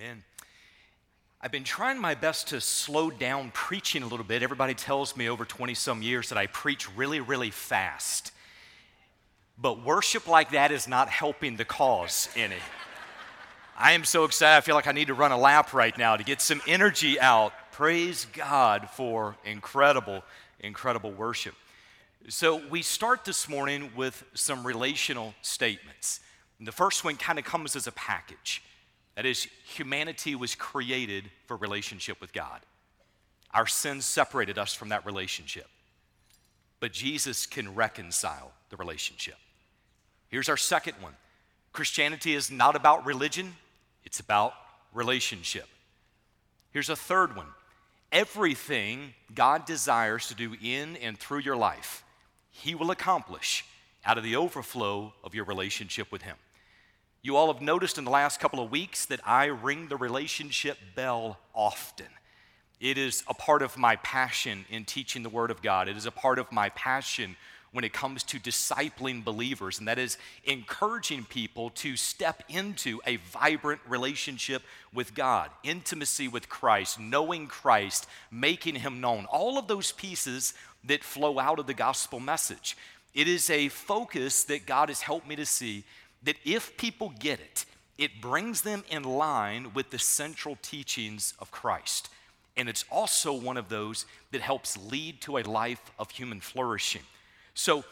Amen. I've been trying my best to slow down preaching a little bit. Everybody tells me over 20 some years that I preach really, really fast. But worship like that is not helping the cause any. I am so excited. I feel like I need to run a lap right now to get some energy out. Praise God for incredible, incredible worship. So, we start this morning with some relational statements. And the first one kind of comes as a package. That is, humanity was created for relationship with God. Our sins separated us from that relationship. But Jesus can reconcile the relationship. Here's our second one Christianity is not about religion, it's about relationship. Here's a third one everything God desires to do in and through your life, He will accomplish out of the overflow of your relationship with Him. You all have noticed in the last couple of weeks that I ring the relationship bell often. It is a part of my passion in teaching the Word of God. It is a part of my passion when it comes to discipling believers, and that is encouraging people to step into a vibrant relationship with God, intimacy with Christ, knowing Christ, making Him known, all of those pieces that flow out of the gospel message. It is a focus that God has helped me to see that if people get it, it brings them in line with the central teachings of Christ. And it's also one of those that helps lead to a life of human flourishing. So,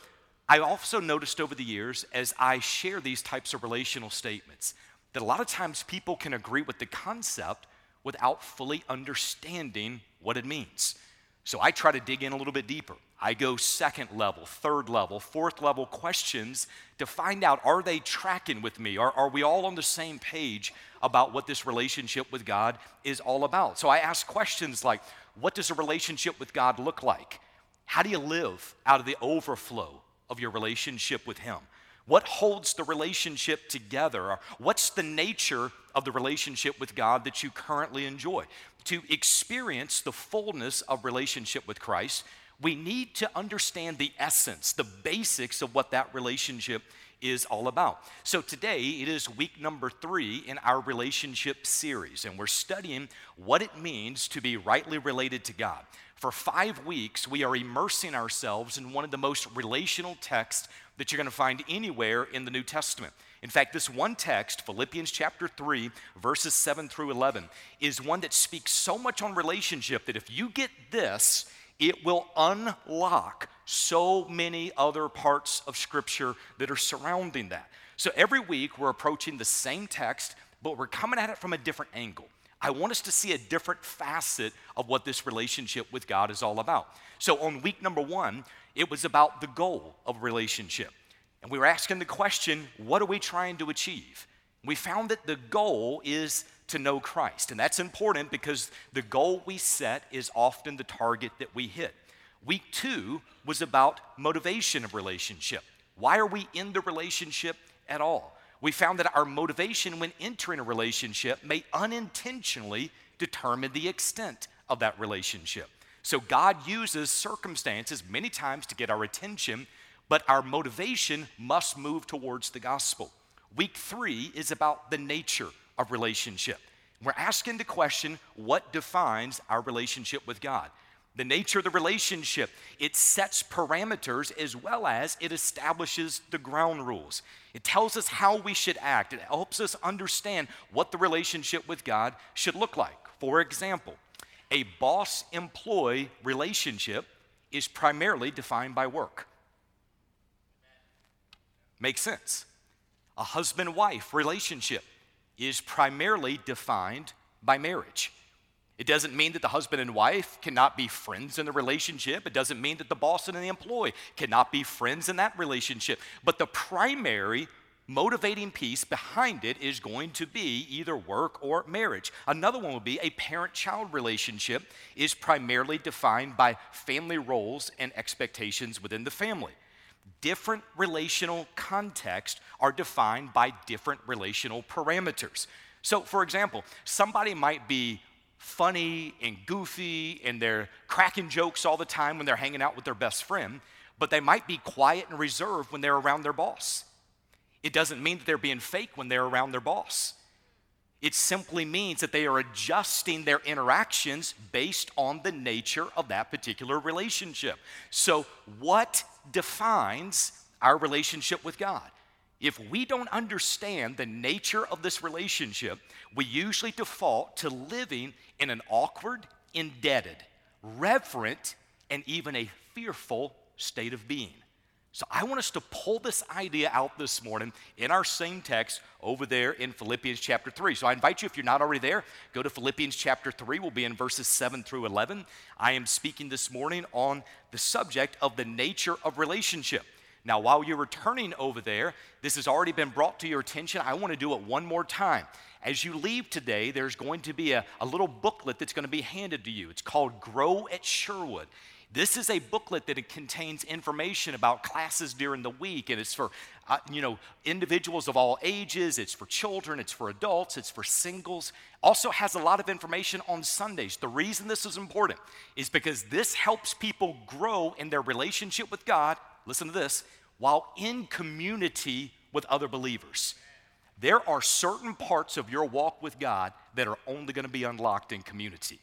I also noticed over the years as I share these types of relational statements that a lot of times people can agree with the concept without fully understanding what it means. So I try to dig in a little bit deeper. I go second level, third level, fourth level questions to find out are they tracking with me? Are, are we all on the same page about what this relationship with God is all about? So I ask questions like what does a relationship with God look like? How do you live out of the overflow of your relationship with Him? What holds the relationship together? What's the nature of the relationship with God that you currently enjoy? To experience the fullness of relationship with Christ, we need to understand the essence, the basics of what that relationship is all about. So today it is week number three in our relationship series, and we're studying what it means to be rightly related to God. For five weeks, we are immersing ourselves in one of the most relational texts that you're going to find anywhere in the New Testament. In fact, this one text, Philippians chapter 3, verses 7 through 11, is one that speaks so much on relationship that if you get this, it will unlock so many other parts of Scripture that are surrounding that. So every week we're approaching the same text, but we're coming at it from a different angle. I want us to see a different facet of what this relationship with God is all about. So on week number one, it was about the goal of relationship. And we were asking the question, what are we trying to achieve? We found that the goal is to know Christ. And that's important because the goal we set is often the target that we hit. Week two was about motivation of relationship. Why are we in the relationship at all? We found that our motivation when entering a relationship may unintentionally determine the extent of that relationship. So God uses circumstances many times to get our attention, but our motivation must move towards the gospel. Week three is about the nature of relationship. We're asking the question what defines our relationship with God? The nature of the relationship, it sets parameters as well as it establishes the ground rules. It tells us how we should act. It helps us understand what the relationship with God should look like. For example, a boss employee relationship is primarily defined by work. Makes sense. A husband wife relationship is primarily defined by marriage. It doesn't mean that the husband and wife cannot be friends in the relationship. It doesn't mean that the boss and the employee cannot be friends in that relationship. But the primary motivating piece behind it is going to be either work or marriage. Another one would be a parent child relationship is primarily defined by family roles and expectations within the family. Different relational contexts are defined by different relational parameters. So, for example, somebody might be funny and goofy and they're cracking jokes all the time when they're hanging out with their best friend, but they might be quiet and reserved when they're around their boss. It doesn't mean that they're being fake when they're around their boss. It simply means that they are adjusting their interactions based on the nature of that particular relationship. So, what defines our relationship with God? If we don't understand the nature of this relationship, we usually default to living in an awkward, indebted, reverent, and even a fearful state of being. So I want us to pull this idea out this morning in our same text over there in Philippians chapter 3. So I invite you, if you're not already there, go to Philippians chapter 3. We'll be in verses 7 through 11. I am speaking this morning on the subject of the nature of relationship. Now, while you're returning over there, this has already been brought to your attention. I want to do it one more time. As you leave today, there's going to be a, a little booklet that's going to be handed to you. It's called Grow at Sherwood. This is a booklet that contains information about classes during the week, and it's for uh, you know individuals of all ages. It's for children. It's for adults. It's for singles. Also has a lot of information on Sundays. The reason this is important is because this helps people grow in their relationship with God. Listen to this, while in community with other believers. There are certain parts of your walk with God that are only going to be unlocked in community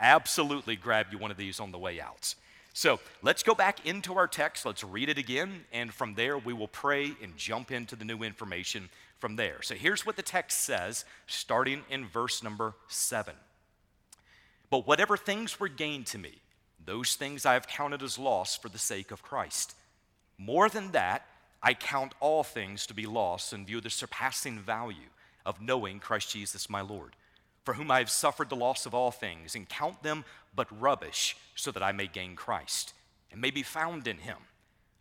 absolutely grab you one of these on the way out. So let's go back into our text. Let's read it again. And from there, we will pray and jump into the new information from there. So here's what the text says, starting in verse number seven. But whatever things were gained to me, those things I have counted as loss for the sake of Christ. More than that, I count all things to be lost in view of the surpassing value of knowing Christ Jesus my Lord for whom I have suffered the loss of all things, and count them but rubbish, so that I may gain Christ, and may be found in him,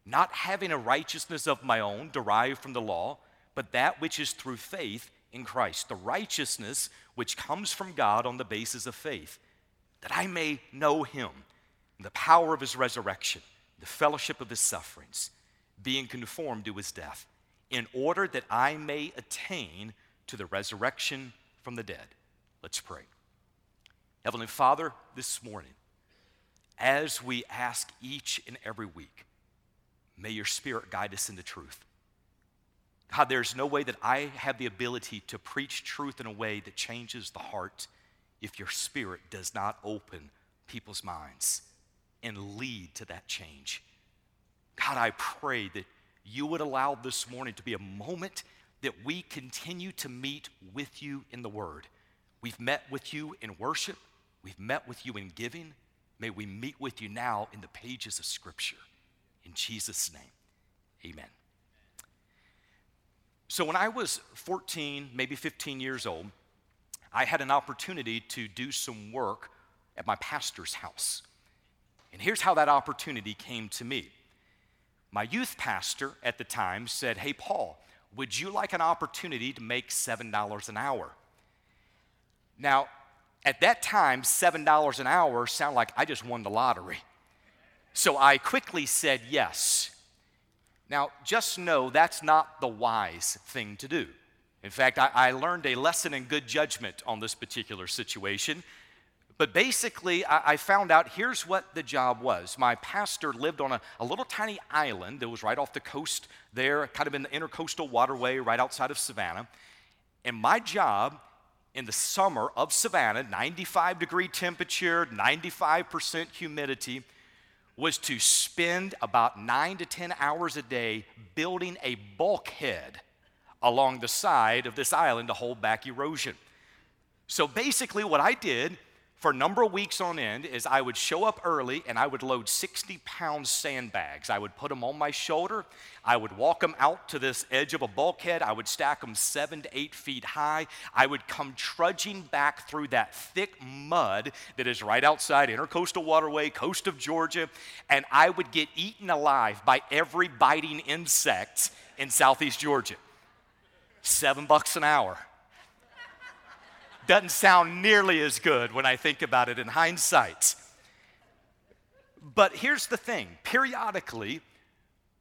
not having a righteousness of my own derived from the law, but that which is through faith in Christ, the righteousness which comes from God on the basis of faith, that I may know him, the power of his resurrection, the fellowship of his sufferings, being conformed to his death, in order that I may attain to the resurrection from the dead. Let's pray. Heavenly Father, this morning, as we ask each and every week, may your Spirit guide us into truth. God, there's no way that I have the ability to preach truth in a way that changes the heart if your Spirit does not open people's minds and lead to that change. God, I pray that you would allow this morning to be a moment that we continue to meet with you in the Word We've met with you in worship, we've met with you in giving. May we meet with you now in the pages of Scripture. In Jesus' name, amen. So, when I was 14, maybe 15 years old, I had an opportunity to do some work at my pastor's house. And here's how that opportunity came to me. My youth pastor at the time said, Hey, Paul, would you like an opportunity to make $7 an hour? Now, at that time, $7 an hour sounded like I just won the lottery. So I quickly said yes. Now, just know that's not the wise thing to do. In fact, I, I learned a lesson in good judgment on this particular situation. But basically, I, I, found out here's what the job was. My pastor lived on a, a little tiny island that was right off the coast there, kind of in the intercoastal waterway right outside of Savannah. And my job in the summer of Savannah, 95 degree temperature, 95% humidity, was to spend about nine to 10 hours a day building a bulkhead along the side of this island to hold back erosion. So basically, what I did for a number of weeks on end is I would show up early and I would load 60 pound sandbags. I would put them on my shoulder. I would walk them out to this edge of a bulkhead. I would stack them seven to eight feet high. I would come trudging back through that thick mud that is right outside Intercoastal Waterway, coast of Georgia, and I would get eaten alive by every biting insect in southeast Georgia. Seven bucks an hour doesn't sound nearly as good when I think about it in hindsight. But here's the thing periodically,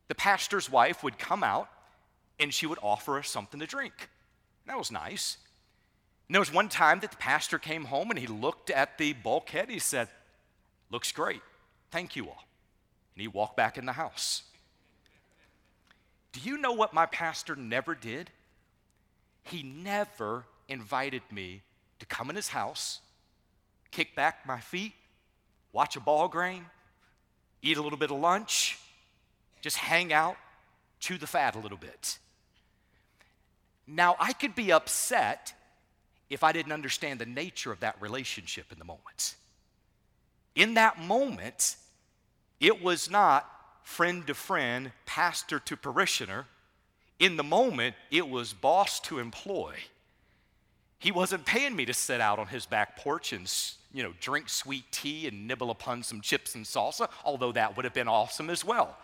the pastor's wife would come out and she would offer us something to drink. That was nice. And there was one time that the pastor came home and he looked at the bulkhead. He said, Looks great. Thank you all. And he walked back in the house. Do you know what my pastor never did? He never invited me to come in his house, kick back my feet, watch a ball game, eat a little bit of lunch, just hang out, chew the fat a little bit. Now, I could be upset if I didn't understand the nature of that relationship in the moment. In that moment, it was not friend to friend, pastor to parishioner. In the moment, it was boss to employee. He wasn't paying me to sit out on his back porch and you know, drink sweet tea and nibble upon some chips and salsa, although that would have been awesome as well.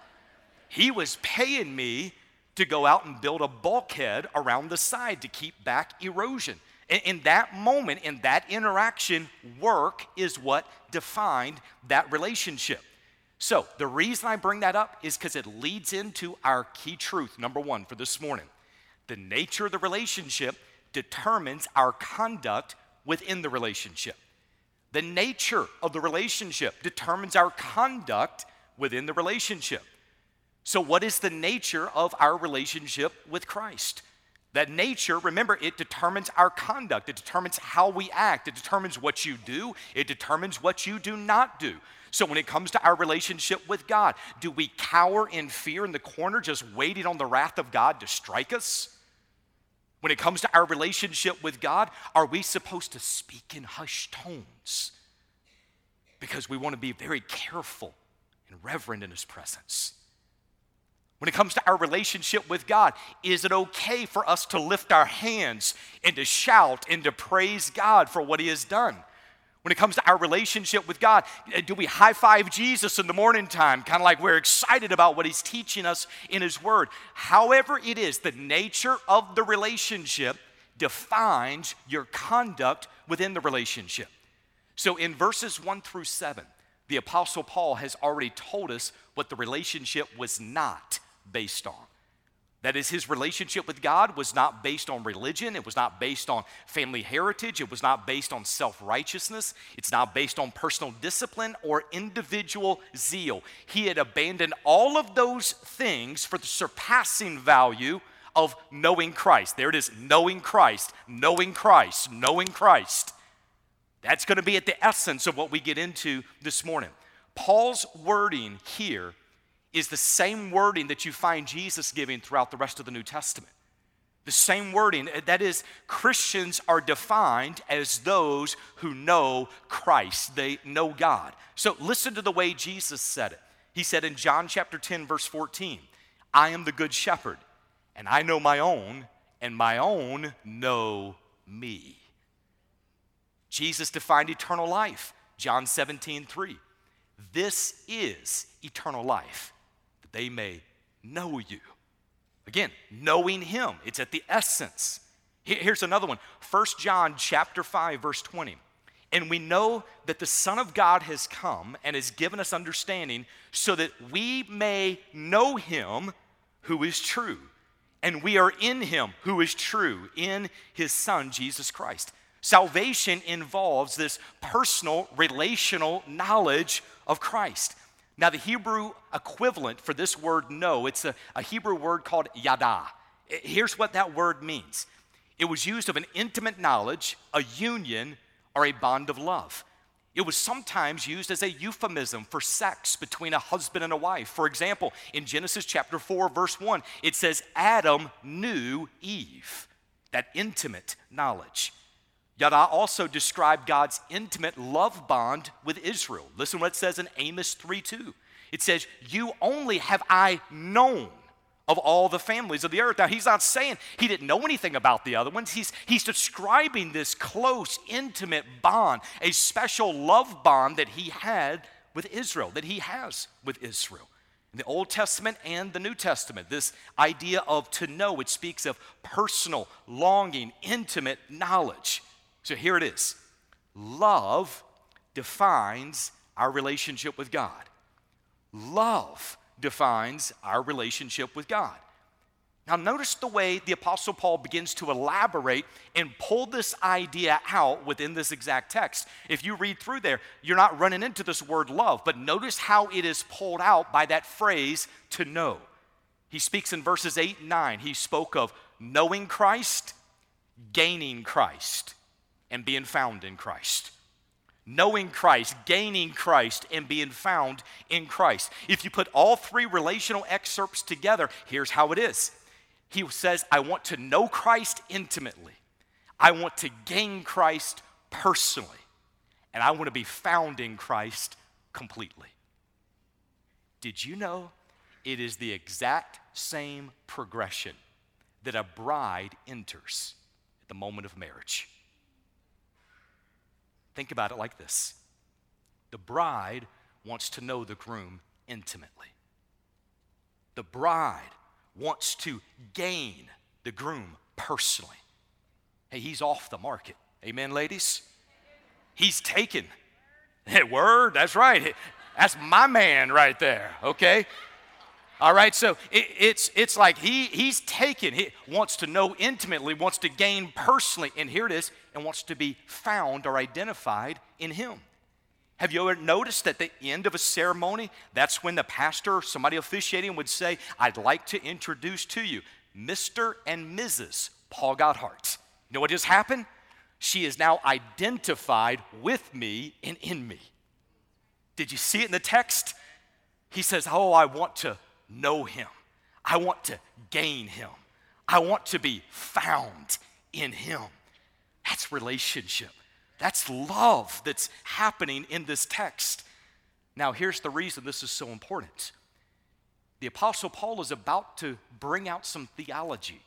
He was paying me to go out and build a bulkhead around the side to keep back erosion. And In that moment, in that interaction, work is what defined that relationship. So, the reason I bring that up is because it leads into our key truth, number one, for this morning. The nature of the relationship determines our conduct within the relationship. The nature of the relationship determines our conduct within the relationship. So, what is the nature of our relationship with Christ? That nature, remember, it determines our conduct. It determines how we act. It determines what you do. It determines what you do not do. So, when it comes to our relationship with God, do we cower in fear in the corner, just waiting on the wrath of God to strike us? When it comes to our relationship with God, are we supposed to speak in hushed tones? Because we want to be very careful and reverent in His presence. When it comes to our relationship with God, is it okay for us to lift our hands and to shout and to praise God for what He has done? When it comes to our relationship with God, uh, do we high five Jesus in the morning time, kind of like we're excited about what He's teaching us in His Word? However, it is, the nature of the relationship defines your conduct within the relationship. So in verses 1 through 7, the Apostle Paul has already told us what the relationship was not based on. That is, his relationship with God was not based on religion. It was not based on family heritage. It was not based on self righteousness. It's not based on personal discipline or individual zeal. He had abandoned all of those things for the surpassing value of knowing Christ. There it is knowing Christ, knowing Christ, knowing Christ. That's going to be at the essence of what we get into this morning. Paul's wording here is the same wording that you find Jesus giving throughout the rest of the New Testament. The same wording, eh, that is, Christians are defined as those who know Christ, they know God. So listen to the way Jesus said it. He said in John chapter 10, verse 14, I am the good shepherd, and I know my own, and my own know me. Jesus defined eternal life, John 17, 3. This is eternal life they may know you. Again, knowing him, it's at the essence. Here's another one. 1 John chapter 5 verse 20. And we know that the Son of God has come and has given us understanding so that we may know him who is true. And we are in him who is true, in his Son, Jesus Christ. Salvation involves this personal, relational knowledge of Christ. Now, the Hebrew equivalent for this word know, it's a, a Hebrew word called yada. Here's what that word means it was used of an intimate knowledge, a union, or a bond of love. It was sometimes used as a euphemism for sex between a husband and a wife. For example, in Genesis chapter 4, verse 1, it says, Adam knew Eve, that intimate knowledge. Yada also described God's intimate love bond with Israel. Listen what it says in Amos 3 2. It says, You only have I known of all the families of the earth. Now, he's not saying he didn't know anything about the other ones. He's, he's describing this close, intimate bond, a special love bond that he had with Israel, that he has with Israel. In the Old Testament and the New Testament, this idea of to know, it speaks of personal, longing, intimate knowledge. So here it is love defines our relationship with God. Love defines our relationship with God. Now, notice the way the Apostle Paul begins to elaborate and pull this idea out within this exact text. If you read through there, you're not running into this word love, but notice how it is pulled out by that phrase to know. He speaks in verses 8 and 9. He spoke of knowing Christ gaining Christ and being found in Christ. Knowing Christ, gaining Christ, and being found in Christ. If you put all three relational excerpts together, here's how it is. He says, I want to know Christ intimately, I want to gain Christ personally, and I want to be found in Christ completely. Did you know it is the exact same progression that a bride enters at the moment of marriage? Think about it like this the bride wants to know the groom intimately. The bride wants to gain the groom personally. Hey, he's off the market. Amen, ladies? He's taken. Hey, word, that's right. That's my man right there, okay? All right, so it, it's, it's like he, he's taken, he wants to know intimately, wants to gain personally, and here it is, and wants to be found or identified in him. Have you ever noticed at the end of a ceremony, that's when the pastor or somebody officiating would say, I'd like to introduce to you Mr. and Mrs. Paul Gotthardt. You know what just happened? She is now identified with me and in me. Did you see it in the text? He says, Oh, I want to know him. I want to gain him. I want to be found in him. That's relationship. That's love that's happening in this text. Now, here's the reason this is so important. The Apostle Paul is about to bring out some theology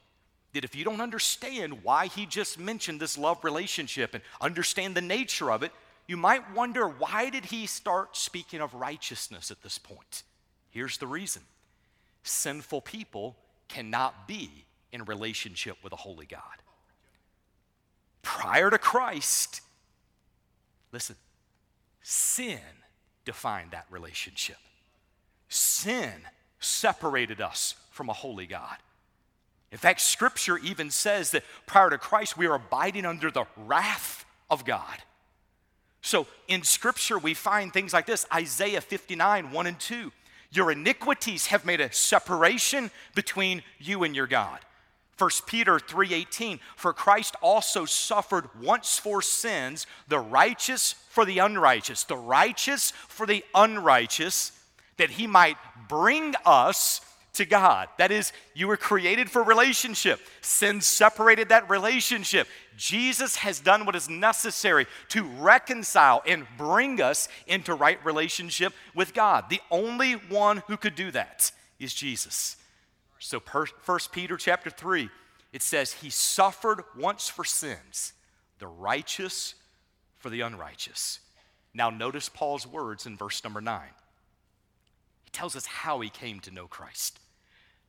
that if you don't understand why he just mentioned this love relationship and understand the nature of it, you might wonder why did he start speaking of righteousness at this point? Here's the reason sinful people cannot be in relationship with a holy God. Prior to Christ, listen, sin defined that relationship. Sin separated us from a holy God. In fact, Scripture even says that prior to Christ, we are abiding under the wrath of God. So in Scripture, we find things like this Isaiah 59, 1 and 2. Your iniquities have made a separation between you and your God. 1 Peter 3:18 For Christ also suffered once for sins, the righteous for the unrighteous, the righteous for the unrighteous, that he might bring us to God. That is, you were created for relationship. Sin separated that relationship. Jesus has done what is necessary to reconcile and bring us into right relationship with God. The only one who could do that is Jesus. So, First Peter chapter 3, it says, He suffered once for sins, the righteous for the unrighteous. Now, notice Paul's words in verse number 9. He tells us how he came to know Christ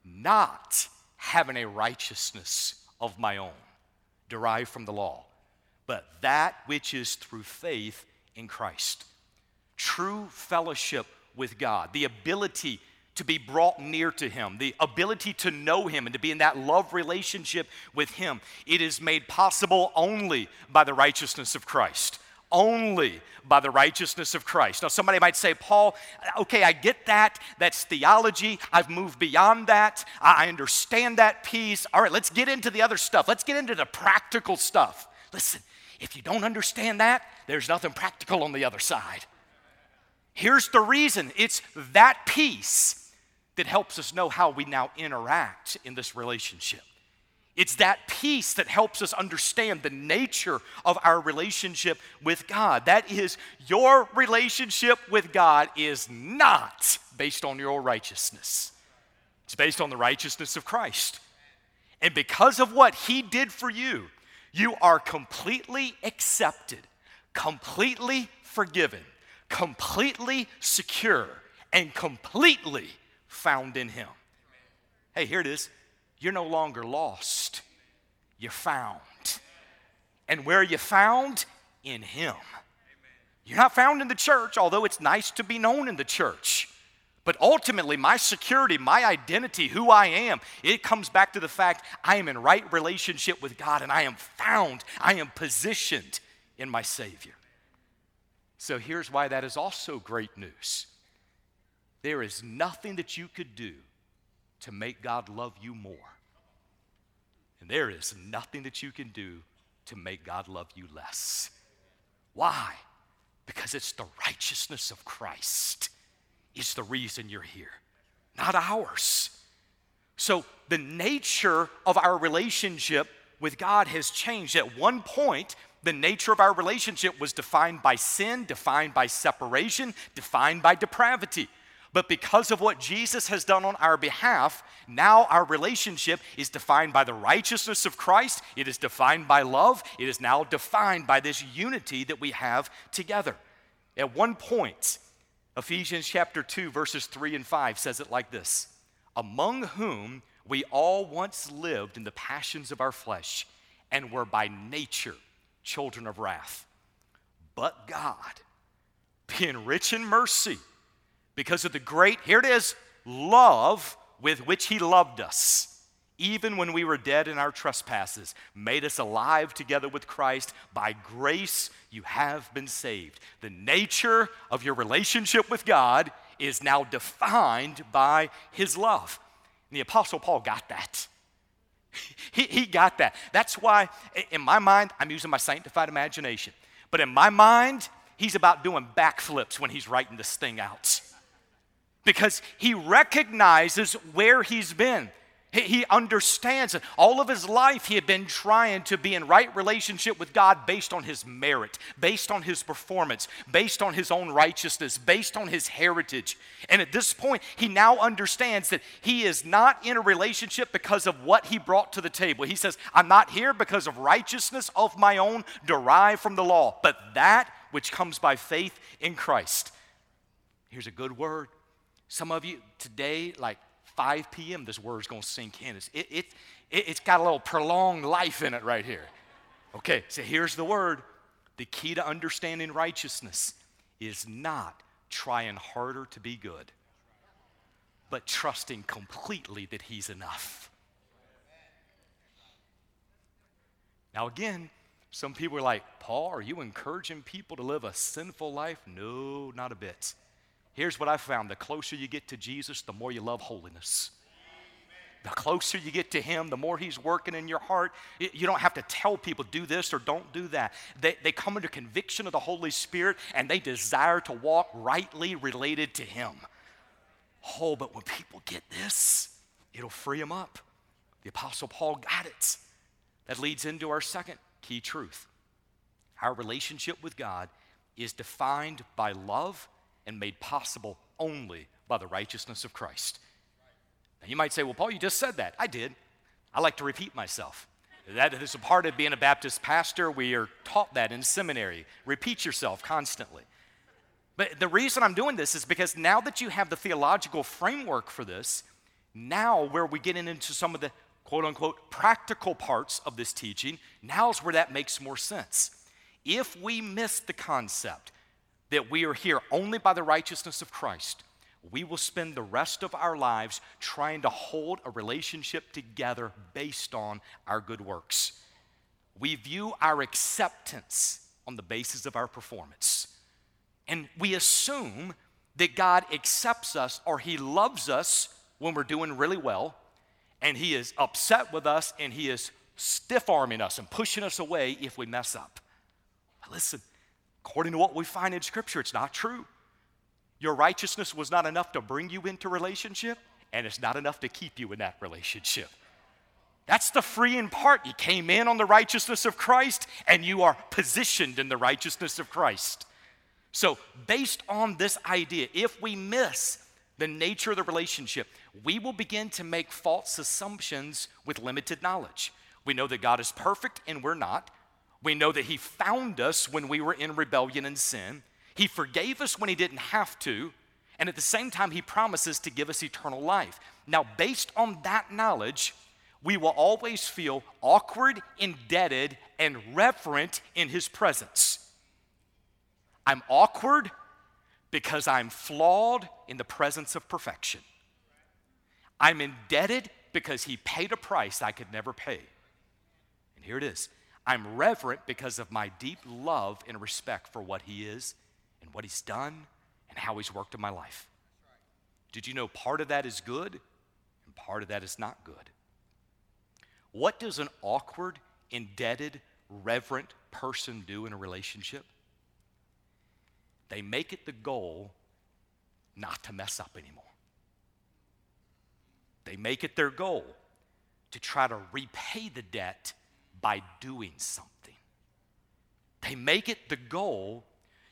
not having a righteousness of my own derived from the law, but that which is through faith in Christ. True fellowship with God, the ability to be brought near to Him, the ability to know Him and to be in that love relationship with Him. It is made possible only by the righteousness of Christ only by the righteousness of Christ. Now, somebody might say, Paul, okay, I get that. That's theology. I've moved beyond that. I understand that piece. All right, let's get into the other stuff. Let's get into the practical stuff. Listen, if you don't understand that, there's nothing practical on the other side. Here's the reason it's that piece that helps us know how we now interact in this relationship. It's that piece that helps us understand the nature of our relationship with God. That is, your relationship with God is not based on your righteousness, it's based on the righteousness of Christ. And because of what He did for you, you are completely accepted, completely forgiven, completely secure, and completely found in Him. Hey, here it is you're no longer lost, you're found. And where are you found? In Him. You're not found in the church, although it's nice to be known in the church. But ultimately, my security, my identity, who I am, it comes back to the fact I am in right relationship with God and I am found, I am positioned in my Savior. So here's why that is also great news there is nothing that you could do to make God love you more. And there is nothing that you can do to make God love you less. Why? Because it's the righteousness of Christ is the reason you're here, not ours. So the nature of our relationship with God has changed. At one point, the nature of our relationship was defined by sin, defined by separation, defined by depravity. But because of what Jesus has done on our behalf, now our relationship is defined by the righteousness of Christ. It is defined by love. It is now defined by this unity that we have together. At one point, Ephesians chapter 2, verses 3 and 5 says it like this Among whom we all once lived in the passions of our flesh and were by nature children of wrath. But God, being rich in mercy, because of the great, here it is, love with which He loved us even when we were dead in our trespasses, made us alive together with Christ. By grace, you have been saved. The nature of your relationship with God is now defined by His love. And the Apostle Paul got that. He, he got that. That's why, in my mind, I'm using my sanctified imagination. But in my mind, he's about doing backflips when he's writing this thing out. Because he recognizes where he's been. He understands that all of his life he had been trying to be in right relationship with God based on his merit, based on his performance, based on his own righteousness, based on his heritage. And at this point, he now understands that he is not in a relationship because of what he brought to the table. He says, I'm not here because of righteousness of my own derived from the law, but that which comes by faith in Christ. Here's a good word. Some of you today, like 5 p.m., this word's to sink in. It's, it, it, it, it's got a little prolonged life in it right here. Okay, so here's the word. The key to understanding righteousness is not trying harder to be good, but trusting completely that He's enough. Now, again, some people are like, Paul, are you encouraging people to live a sinful life? No, not a bit. Here's what I found the closer you get to Jesus, the more you love holiness. The closer you get to Him, the more He's working in your heart. You don't have to tell people, do this or don't do that. They, they come under conviction of the Holy Spirit and they desire to walk rightly related to Him. Oh, but when people get this, it'll free them up. The Apostle Paul got it. That leads into our second key truth. Our relationship with God is defined by love and made possible only by the righteousness of Christ. Now, you might say, well, Paul, you just said that. I did. I like to repeat myself. That is a part of being a Baptist pastor. We are taught that in seminary. Repeat yourself constantly. But the reason I'm doing this is because now that you have the theological framework for this, now where we get into some of the quote unquote practical parts of this teaching, now is where that makes more sense. If we miss the concept that we are here only by the righteousness of Christ, we will spend the rest of our lives trying to hold a relationship together based on our good works. We view our acceptance on the basis of our performance. And we assume that God accepts us or He loves us when we're doing really well, and He is upset with us and He is stiff arming us and pushing us away if we mess up. Listen, According to what we find in Scripture, it's not true. Your righteousness was not enough to bring you into relationship, and it's not enough to keep you in that relationship. That's the freeing part. You came in on the righteousness of Christ, and you are positioned in the righteousness of Christ. So, based on this idea, if we miss the nature of the relationship, we will begin to make false assumptions with limited knowledge. We know that God is perfect and we're not. We know that He found us when we were in rebellion and sin. He forgave us when He didn't have to. And at the same time, He promises to give us eternal life. Now, based on that knowledge, we will always feel awkward, indebted, and reverent in His presence. I'm awkward because I'm flawed in the presence of perfection. I'm indebted because He paid a price I could never pay. And here it is I'm reverent because of my deep love and respect for what He is and what He's done and how He's worked in my life. Did you know part of that is good and part of that is not good? What does an awkward, indebted, reverent person do in a relationship? They make it the goal not to mess up anymore. They make it their goal to try to repay the debt by doing something. They make it the goal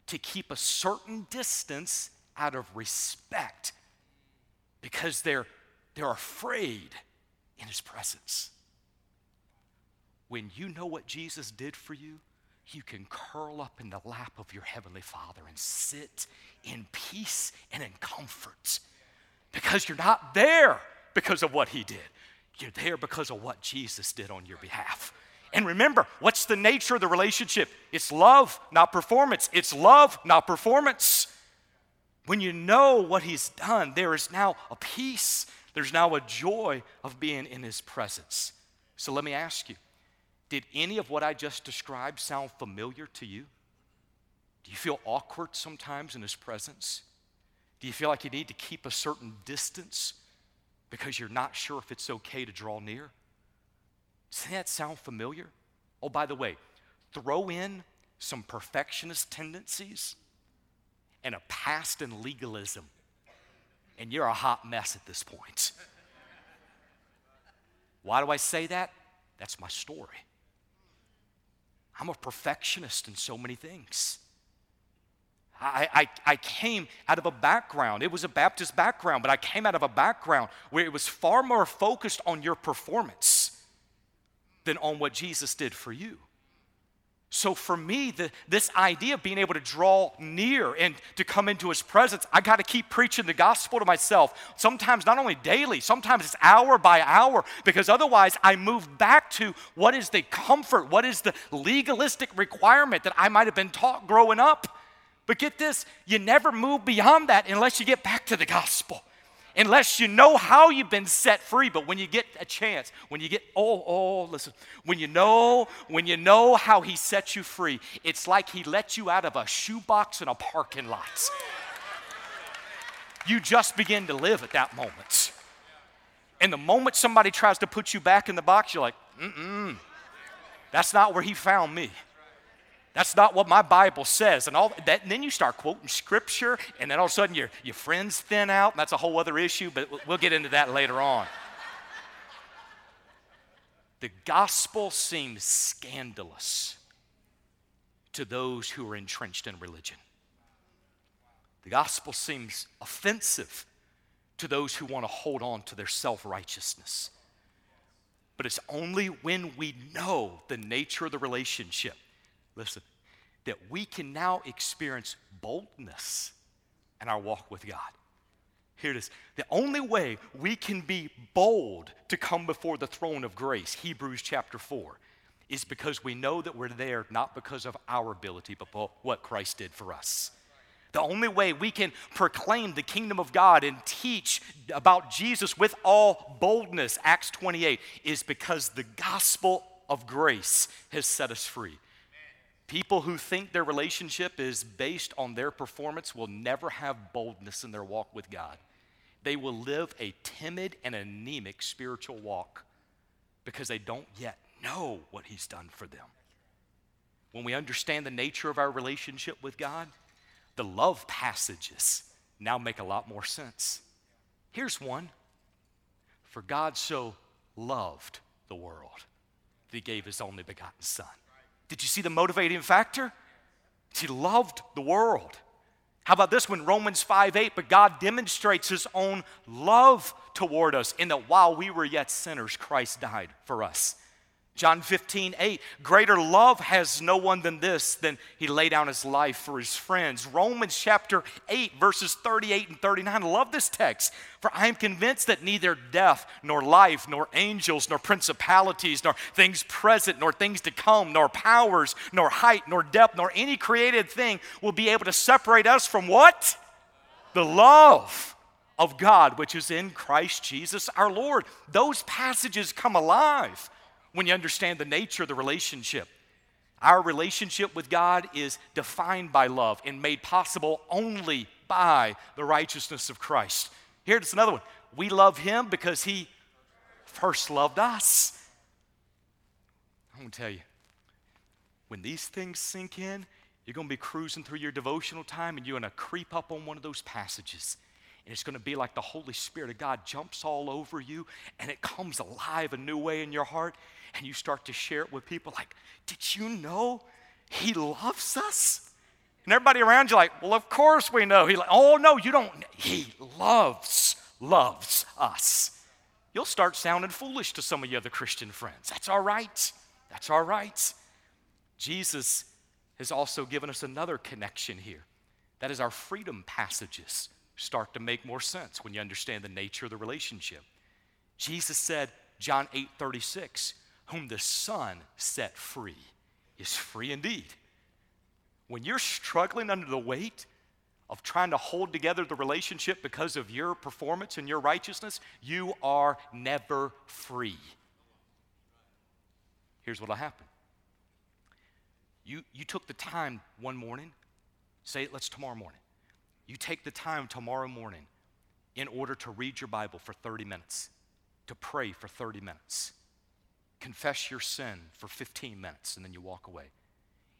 to keep a certain distance out of respect because they're, they're afraid in his presence. When you know what Jesus did for you, you can curl up in the lap of your Heavenly Father and sit in peace and in comfort because you're not there because of what He did. You're there because of what Jesus did on your behalf. And remember, what's the nature of the relationship? It's love, not performance. It's love, not performance. When you know what He's done, there is now a peace, there's now a joy of being in His presence. So let me ask you did any of what I just described sound familiar to you? Do you feel awkward sometimes in His presence? Do you feel like you need to keep a certain distance because you're not sure if it's okay to draw near? Does that sound familiar? Oh, by the way, throw in some perfectionist tendencies and a past in legalism, and you're a hot mess at this point. Why do I say that? That's my story. I'm a perfectionist in so many things. I, I, I, came out of a background, it was a Baptist background, but I came out of a background where it was far more focused on your performance than on what Jesus did for you. So for me, the, this idea of being able to draw near and to come into his presence, I got to keep preaching the gospel to myself. Sometimes not only daily, sometimes it's hour by hour, because otherwise I move back to what is the comfort, what is the legalistic requirement that I might have been taught growing up. But get this, you never move beyond that unless you get back to the gospel unless you know how you've been set free. But when you get a chance, when you get, oh, oh, listen, when you know, when you know how he set you free, it's like he let you out of a shoebox in a parking lot. You just begin to live at that moment. And the moment somebody tries to put you back in the box, you're like, mm-mm. That's not where he found me. That's not what my Bible says. And all that, and then you start quoting scripture, and then all of a sudden your, your friends thin out, and that's a whole other issue, but we'll get into that later on. The gospel seems scandalous to those who are entrenched in religion. The gospel seems offensive to those who want to hold on to their self righteousness. But it's only when we know the nature of the relationship listen, that we can now experience boldness in our walk with God. Here it is. The only way we can be bold to come before the throne of grace, Hebrews chapter 4, is because we know that we're there not because of our ability, but what Christ did for us. The only way we can proclaim the kingdom of God and teach about Jesus with all boldness, Acts 28, is because the gospel of grace has set us free. People who think their relationship is based on their performance will never have boldness in their walk with God. They will live a timid and anemic spiritual walk because they don't yet know what He's done for them. When we understand the nature of our relationship with God, the love passages now make a lot more sense. Here's one For God so loved the world that He gave His only begotten Son did you see the motivating factor? He loved the world. How about this one, Romans 5 8? But God demonstrates his own love toward us in that while we were yet sinners, Christ died for us. John 15, 8, greater love has no one than this, than he laid down his life for his friends. Romans chapter 8, verses 38 and 39. I love this text. For I am convinced that neither death, nor life, nor angels, nor principalities, nor things present, nor things to come, nor powers, nor height, nor depth, nor any created thing will be able to separate us from what? The love of God, which is in Christ Jesus our Lord. Those passages come alive when you understand the nature of the relationship. Our relationship with God is defined by love and made possible only by the righteousness of Christ. Here's another one. We love Him because He first loved us. I'm going to tell you, when these things sink in, you're going to be cruising through your devotional time and you're going to creep up on one of those passages. And it's going to be like the Holy Spirit of God jumps all over you and it comes alive a new way in your heart. And you start to share it with people like, Did you know He loves us? And everybody around you, like, Well, of course we know. He, like, oh, no, you don't. He loves, loves us. You'll start sounding foolish to some of your other Christian friends. That's all right. That's all right. Jesus has also given us another connection here. That is, our freedom passages start to make more sense when you understand the nature of the relationship. Jesus said, John 8 36, whom the Son set free is free indeed. When you're struggling under the weight of trying to hold together the relationship because of your performance and your righteousness, you are never free. Here's what'll happen you, you took the time one morning, say, let's tomorrow morning. You take the time tomorrow morning in order to read your Bible for 30 minutes, to pray for 30 minutes, confess your sin for 15 minutes, and then you walk away.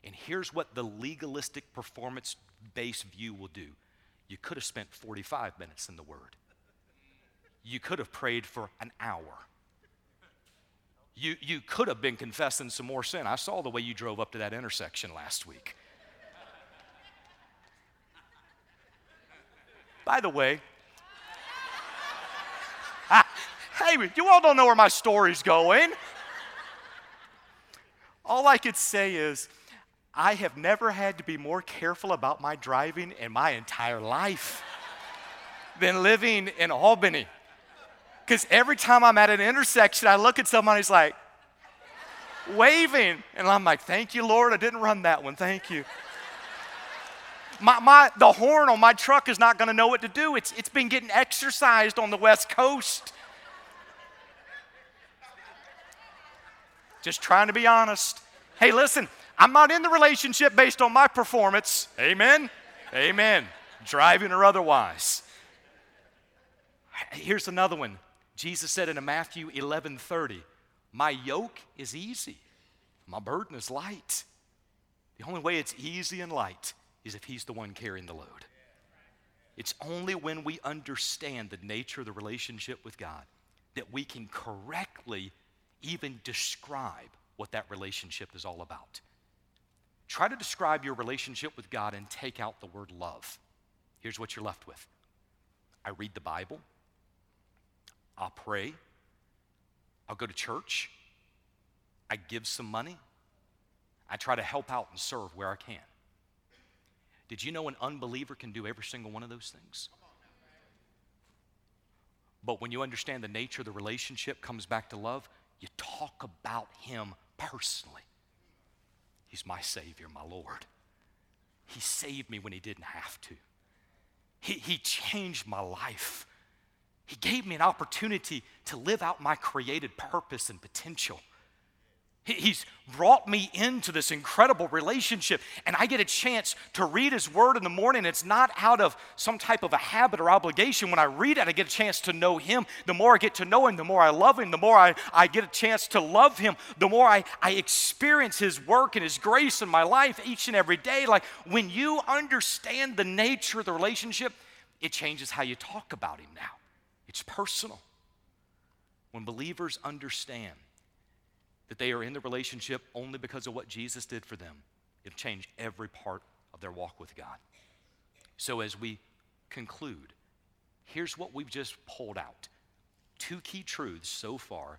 And here's what the legalistic performance based view will do you could have spent 45 minutes in the Word, you could have prayed for an hour. You, you could have been confessing some more sin. I saw the way you drove up to that intersection last week. By the way, ah, hey, you all don't know where my story's going. All I could say is, I have never had to be more careful about my driving in my entire life than living in Albany. Because every time I'm at an intersection, I look at someone who's like waving, and I'm like, thank you, Lord, I didn't run that one, thank you. My, my, the horn on my truck is not going to know what to do. It's, it's been getting exercised on the West Coast. Just trying to be honest. Hey, listen, I'm not in the relationship based on my performance. Amen? Amen. Driving or otherwise. Here's another one. Jesus said in Matthew 11 30, My yoke is easy, my burden is light. The only way it's easy and light is if He's the one carrying the load. It's only when we understand the nature of the relationship with God that we can correctly even describe what that relationship is all about. Try to describe your relationship with God and take out the word love. Here's what you're left with I read the Bible, I'll pray. I'll go to church. I give some money. I try to help out and serve where I can. Did you know an unbeliever can do every single one of those things? But when you understand the nature of the relationship comes back to love, you talk about him personally. He's my Savior, my Lord. He saved me when he didn't have to. He, he changed my life. He gave me an opportunity to live out my created purpose and potential. He's brought me into this incredible relationship, and I get a chance to read His Word in the morning. It's not out of some type of a habit or obligation. When I read it, I get a chance to know Him. The more I get to know Him, the more I love Him, the more I, I get a chance to love Him, the more I, I experience His work and His grace in my life each and every day. Like when you understand the nature of the relationship, it changes how you talk about Him now. It's personal. When believers understand that they are in the relationship only because of what Jesus did for them, it'll change every part of their walk with God. So, as we conclude, here's what we've just pulled out two key truths so far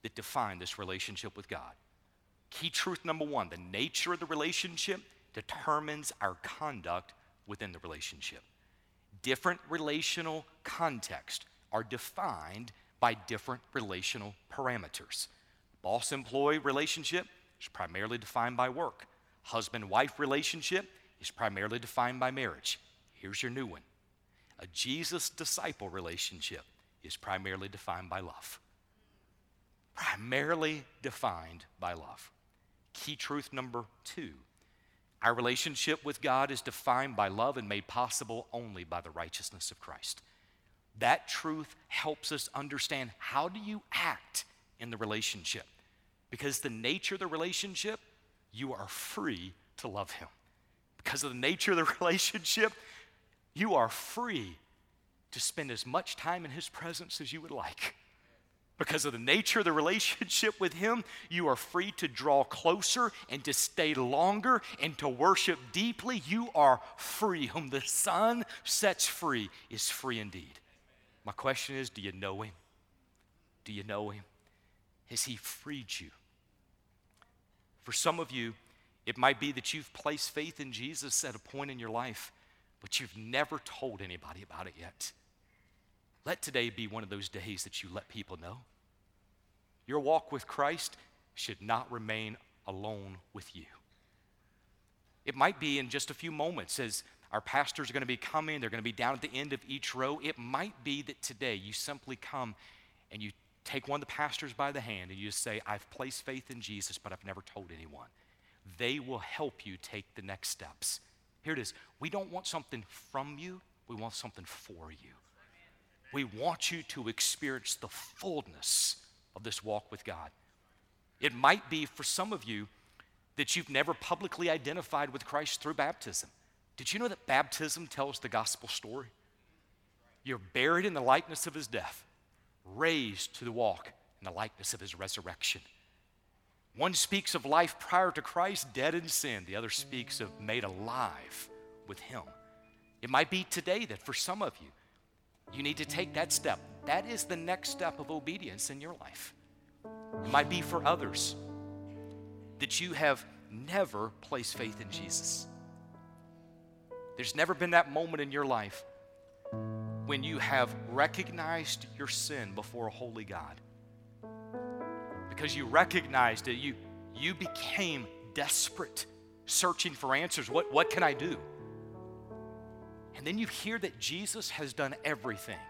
that define this relationship with God. Key truth number one the nature of the relationship determines our conduct within the relationship. Different relational contexts are defined by different relational parameters. Boss employee relationship is primarily defined by work. Husband wife relationship is primarily defined by marriage. Here's your new one a Jesus disciple relationship is primarily defined by love. Primarily defined by love. Key truth number two our relationship with God is defined by love and made possible only by the righteousness of Christ. That truth helps us understand how do you act in the relationship. Because the nature of the relationship, you are free to love him. Because of the nature of the relationship, you are free to spend as much time in his presence as you would like. Because of the nature of the relationship with Him, you are free to draw closer and to stay longer and to worship deeply. You are free. Whom the Son sets free is free indeed. My question is do you know Him? Do you know Him? Has He freed you? For some of you, it might be that you've placed faith in Jesus at a point in your life, but you've never told anybody about it yet. Let today be one of those days that you let people know. Your walk with Christ should not remain alone with you. It might be in just a few moments as our pastors are going to be coming, they're going to be down at the end of each row. It might be that today you simply come and you take one of the pastors by the hand and you just say, I've placed faith in Jesus, but I've never told anyone. They will help you take the next steps. Here it is. We don't want something from you, we want something for you. We want you to experience the fullness of this walk with God. It might be for some of you that you've never publicly identified with Christ through baptism. Did you know that baptism tells the gospel story? You're buried in the likeness of his death, raised to the walk in the likeness of his resurrection. One speaks of life prior to Christ, dead in sin. The other speaks of made alive with him. It might be today that for some of you, you need to take that step. That is the next step of obedience in your life. It might be for others that you have never placed faith in Jesus. There's never been that moment in your life when you have recognized your sin before a holy God. Because you recognized it, you, you became desperate, searching for answers. What, what can I do? And then you hear that Jesus has done everything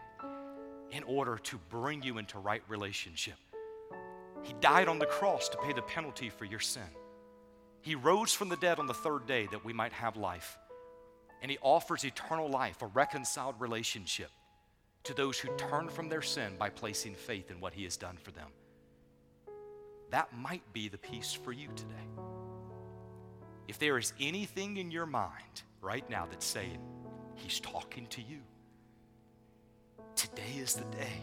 in order to bring you into right relationship. He died on the cross to pay the penalty for your sin. He rose from the dead on the third day that we might have life. And He offers eternal life, a reconciled relationship to those who turn from their sin by placing faith in what He has done for them. That might be the peace for you today. If there is anything in your mind right now that's saying, He's talking to you. Today is the day.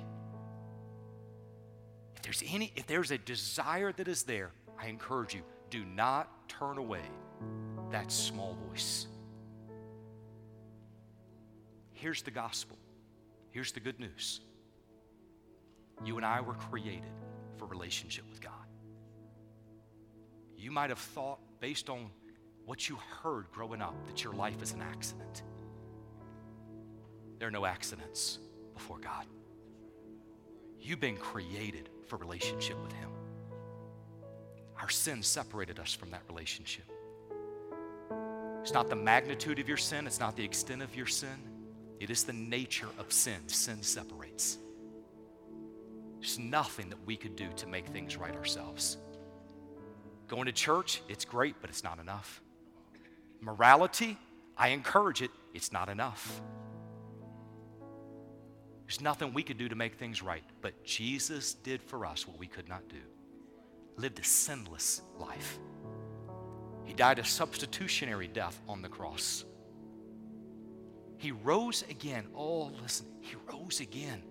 If there's any, if there's a desire that is there, I encourage you, do not turn away that small voice. Here's the gospel. Here's the good news. You and I were created for relationship with God. You might have thought, based on what you heard growing up, that your life is an accident. There are no accidents before God. You've been created for relationship with Him. Our sin separated us from that relationship. It's not the magnitude of your sin, it's not the extent of your sin, it is the nature of sin. Sin separates. There's nothing that we could do to make things right ourselves. Going to church, it's great, but it's not enough. Morality, I encourage it, it's not enough. There's nothing we could do to make things right, but Jesus did for us what we could not do. Lived a sinless life. He died a substitutionary death on the cross. He rose again. Oh, listen, he rose again.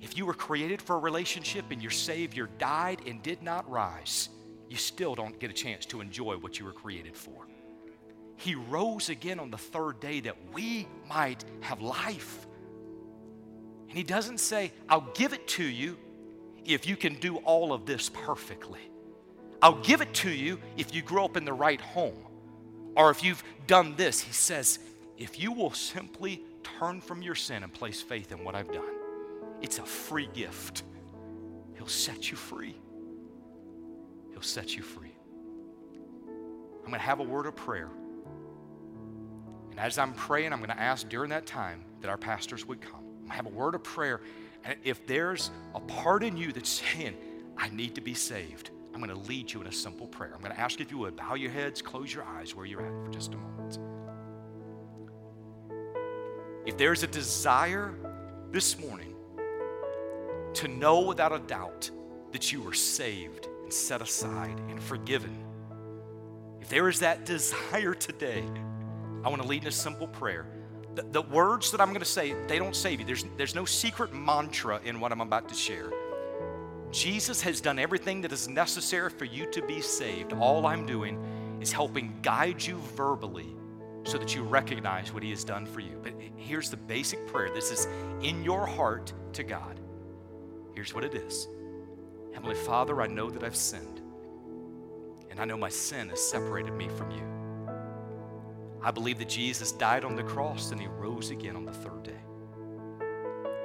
If you were created for a relationship and your Savior died and did not rise, you still don't get a chance to enjoy what you were created for. He rose again on the third day that we might have life. And he doesn't say, I'll give it to you if you can do all of this perfectly. I'll give it to you if you grow up in the right home or if you've done this. He says, if you will simply turn from your sin and place faith in what I've done, it's a free gift. He'll set you free. He'll set you free. I'm going to have a word of prayer. And as I'm praying, I'm going to ask during that time that our pastors would come I'm going to have a word of prayer. And if there's a part in you that's saying, I need to be saved, I'm going to lead you in a simple prayer. I'm going to ask if you would bow your heads, close your eyes where you're at for just a moment. If there's a desire this morning to know without a doubt that you are saved and set aside and forgiven. If there is that desire today, I want to lead in a simple prayer. The, the words that I'm going to say, they don't save you. There's, there's no secret mantra in what I'm about to share. Jesus has done everything that is necessary for you to be saved. All I'm doing is helping guide you verbally so that you recognize what He has done for you. But here's the basic prayer this is in your heart to God. Here's what it is Heavenly Father, I know that I've sinned, and I know my sin has separated me from you. I believe that Jesus died on the cross and He rose again on the third day.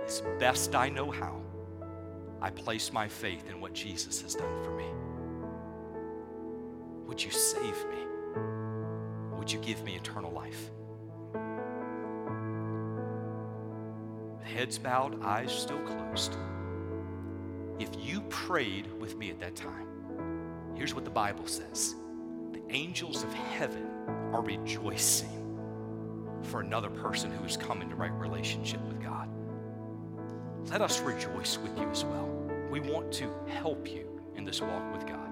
As best I know how, I place my faith in what Jesus has done for me. Would you save me? Would you give me eternal life? With heads bowed, eyes still closed. If you prayed with me at that time, here's what the Bible says the angels of heaven are rejoicing for another person who has come into right relationship with God. Let us rejoice with you as well. We want to help you in this walk with God.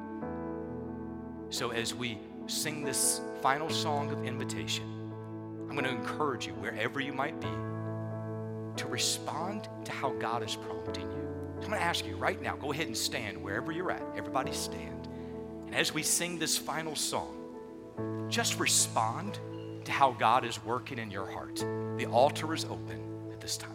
So, as we sing this final song of invitation, I'm going to encourage you, wherever you might be, to respond to how God is prompting you. I'm going to ask you right now, go ahead and stand wherever you're at. Everybody stand. And as we sing this final song, just respond to how God is working in your heart. The altar is open at this time.